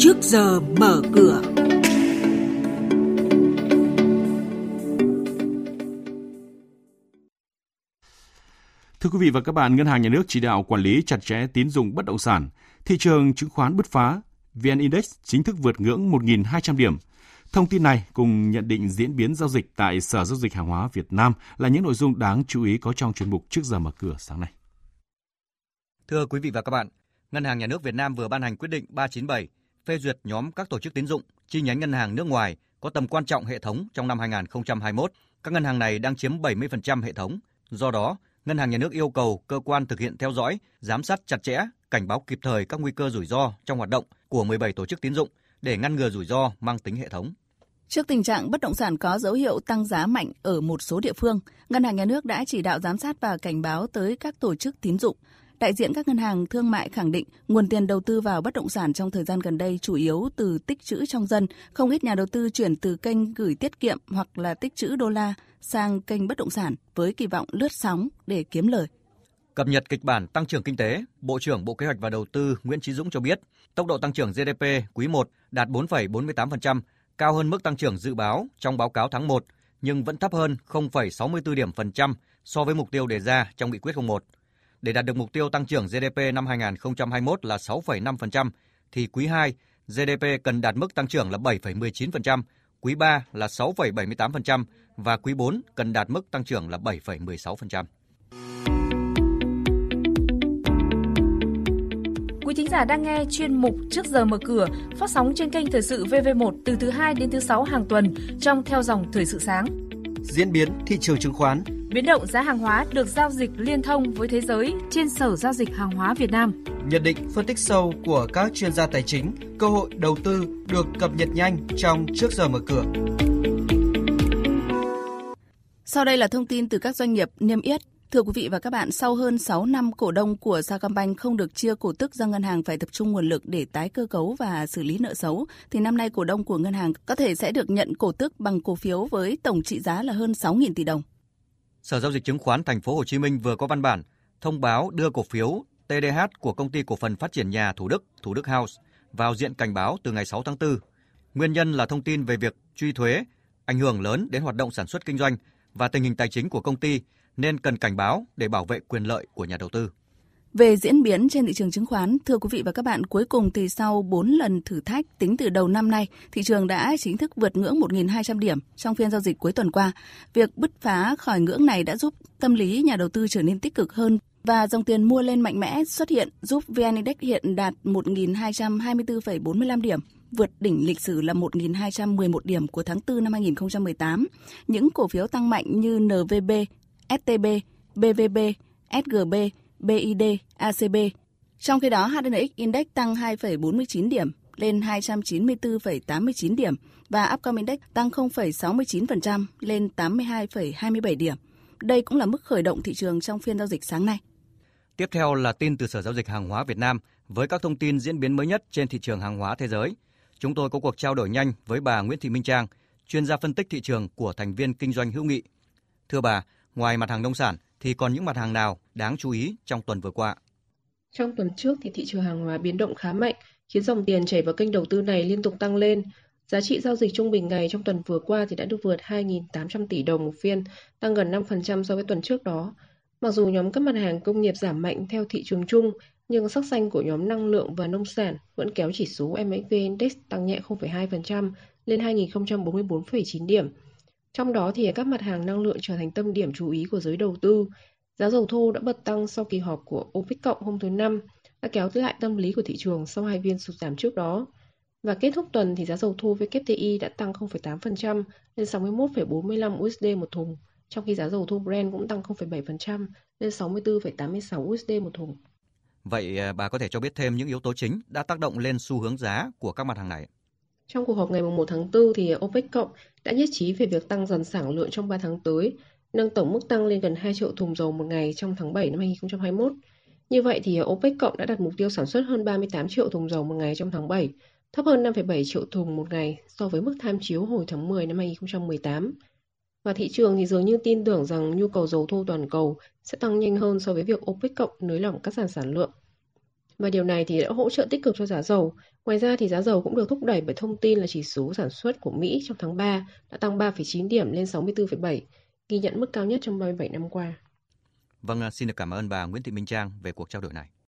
trước giờ mở cửa. Thưa quý vị và các bạn, Ngân hàng Nhà nước chỉ đạo quản lý chặt chẽ tín dụng bất động sản, thị trường chứng khoán bứt phá, VN Index chính thức vượt ngưỡng 1.200 điểm. Thông tin này cùng nhận định diễn biến giao dịch tại Sở Giao dịch Hàng hóa Việt Nam là những nội dung đáng chú ý có trong chuyên mục trước giờ mở cửa sáng nay. Thưa quý vị và các bạn, Ngân hàng Nhà nước Việt Nam vừa ban hành quyết định 397 phê duyệt nhóm các tổ chức tín dụng chi nhánh ngân hàng nước ngoài có tầm quan trọng hệ thống trong năm 2021. Các ngân hàng này đang chiếm 70% hệ thống. Do đó, Ngân hàng Nhà nước yêu cầu cơ quan thực hiện theo dõi, giám sát chặt chẽ, cảnh báo kịp thời các nguy cơ rủi ro trong hoạt động của 17 tổ chức tín dụng để ngăn ngừa rủi ro mang tính hệ thống. Trước tình trạng bất động sản có dấu hiệu tăng giá mạnh ở một số địa phương, Ngân hàng Nhà nước đã chỉ đạo giám sát và cảnh báo tới các tổ chức tín dụng. Đại diện các ngân hàng thương mại khẳng định nguồn tiền đầu tư vào bất động sản trong thời gian gần đây chủ yếu từ tích trữ trong dân, không ít nhà đầu tư chuyển từ kênh gửi tiết kiệm hoặc là tích trữ đô la sang kênh bất động sản với kỳ vọng lướt sóng để kiếm lời. Cập nhật kịch bản tăng trưởng kinh tế, Bộ trưởng Bộ Kế hoạch và Đầu tư Nguyễn Chí Dũng cho biết, tốc độ tăng trưởng GDP quý 1 đạt 4,48%, cao hơn mức tăng trưởng dự báo trong báo cáo tháng 1, nhưng vẫn thấp hơn 0,64 điểm phần trăm so với mục tiêu đề ra trong nghị quyết 01. Để đạt được mục tiêu tăng trưởng GDP năm 2021 là 6,5%, thì quý 2 GDP cần đạt mức tăng trưởng là 7,19%, quý 3 là 6,78% và quý 4 cần đạt mức tăng trưởng là 7,16%. Quý thính giả đang nghe chuyên mục Trước giờ mở cửa phát sóng trên kênh Thời sự VV1 từ thứ 2 đến thứ 6 hàng tuần trong theo dòng Thời sự sáng. Diễn biến thị trường chứng khoán Biến động giá hàng hóa được giao dịch liên thông với thế giới trên Sở Giao dịch Hàng hóa Việt Nam. Nhận định phân tích sâu của các chuyên gia tài chính, cơ hội đầu tư được cập nhật nhanh trong Trước giờ mở cửa. Sau đây là thông tin từ các doanh nghiệp niêm yết. Thưa quý vị và các bạn, sau hơn 6 năm cổ đông của Sacombank không được chia cổ tức do ngân hàng phải tập trung nguồn lực để tái cơ cấu và xử lý nợ xấu, thì năm nay cổ đông của ngân hàng có thể sẽ được nhận cổ tức bằng cổ phiếu với tổng trị giá là hơn 6.000 tỷ đồng. Sở giao dịch chứng khoán Thành phố Hồ Chí Minh vừa có văn bản thông báo đưa cổ phiếu TDH của công ty cổ phần phát triển nhà Thủ Đức, Thủ Đức House vào diện cảnh báo từ ngày 6 tháng 4. Nguyên nhân là thông tin về việc truy thuế ảnh hưởng lớn đến hoạt động sản xuất kinh doanh và tình hình tài chính của công ty nên cần cảnh báo để bảo vệ quyền lợi của nhà đầu tư. Về diễn biến trên thị trường chứng khoán, thưa quý vị và các bạn, cuối cùng thì sau 4 lần thử thách tính từ đầu năm nay, thị trường đã chính thức vượt ngưỡng 1.200 điểm trong phiên giao dịch cuối tuần qua. Việc bứt phá khỏi ngưỡng này đã giúp tâm lý nhà đầu tư trở nên tích cực hơn và dòng tiền mua lên mạnh mẽ xuất hiện giúp VN Index hiện đạt 1.224,45 điểm, vượt đỉnh lịch sử là 1.211 điểm của tháng 4 năm 2018. Những cổ phiếu tăng mạnh như NVB, STB, BVB, SGB, BID, ACB. Trong khi đó, HNX Index tăng 2,49 điểm lên 294,89 điểm và Upcom Index tăng 0,69% lên 82,27 điểm. Đây cũng là mức khởi động thị trường trong phiên giao dịch sáng nay. Tiếp theo là tin từ Sở Giao dịch Hàng hóa Việt Nam với các thông tin diễn biến mới nhất trên thị trường hàng hóa thế giới. Chúng tôi có cuộc trao đổi nhanh với bà Nguyễn Thị Minh Trang, chuyên gia phân tích thị trường của thành viên kinh doanh hữu nghị. Thưa bà, ngoài mặt hàng nông sản thì còn những mặt hàng nào đáng chú ý trong tuần vừa qua? Trong tuần trước thì thị trường hàng hóa biến động khá mạnh, khiến dòng tiền chảy vào kênh đầu tư này liên tục tăng lên. Giá trị giao dịch trung bình ngày trong tuần vừa qua thì đã được vượt 2.800 tỷ đồng một phiên, tăng gần 5% so với tuần trước đó. Mặc dù nhóm các mặt hàng công nghiệp giảm mạnh theo thị trường chung, nhưng sắc xanh của nhóm năng lượng và nông sản vẫn kéo chỉ số MXV Index tăng nhẹ 0,2% lên 2.044,9 điểm. Trong đó thì các mặt hàng năng lượng trở thành tâm điểm chú ý của giới đầu tư. Giá dầu thô đã bật tăng sau kỳ họp của OPEC cộng hôm thứ Năm, đã kéo lại tâm lý của thị trường sau hai viên sụt giảm trước đó. Và kết thúc tuần thì giá dầu thô WTI đã tăng 0,8% lên 61,45 USD một thùng, trong khi giá dầu thô Brent cũng tăng 0,7% lên 64,86 USD một thùng. Vậy à, bà có thể cho biết thêm những yếu tố chính đã tác động lên xu hướng giá của các mặt hàng này? Trong cuộc họp ngày 1 tháng 4 thì OPEC cộng đã nhất trí về việc tăng dần sản lượng trong 3 tháng tới, nâng tổng mức tăng lên gần 2 triệu thùng dầu một ngày trong tháng 7 năm 2021. Như vậy thì OPEC cộng đã đặt mục tiêu sản xuất hơn 38 triệu thùng dầu một ngày trong tháng 7, thấp hơn 5,7 triệu thùng một ngày so với mức tham chiếu hồi tháng 10 năm 2018. Và thị trường thì dường như tin tưởng rằng nhu cầu dầu thô toàn cầu sẽ tăng nhanh hơn so với việc OPEC cộng nới lỏng cắt giảm sản lượng. và điều này thì đã hỗ trợ tích cực cho giá dầu. Ngoài ra thì giá dầu cũng được thúc đẩy bởi thông tin là chỉ số sản xuất của Mỹ trong tháng 3 đã tăng 3,9 điểm lên 64,7, ghi nhận mức cao nhất trong 37 năm qua. Vâng, à, xin được cảm ơn bà Nguyễn Thị Minh Trang về cuộc trao đổi này.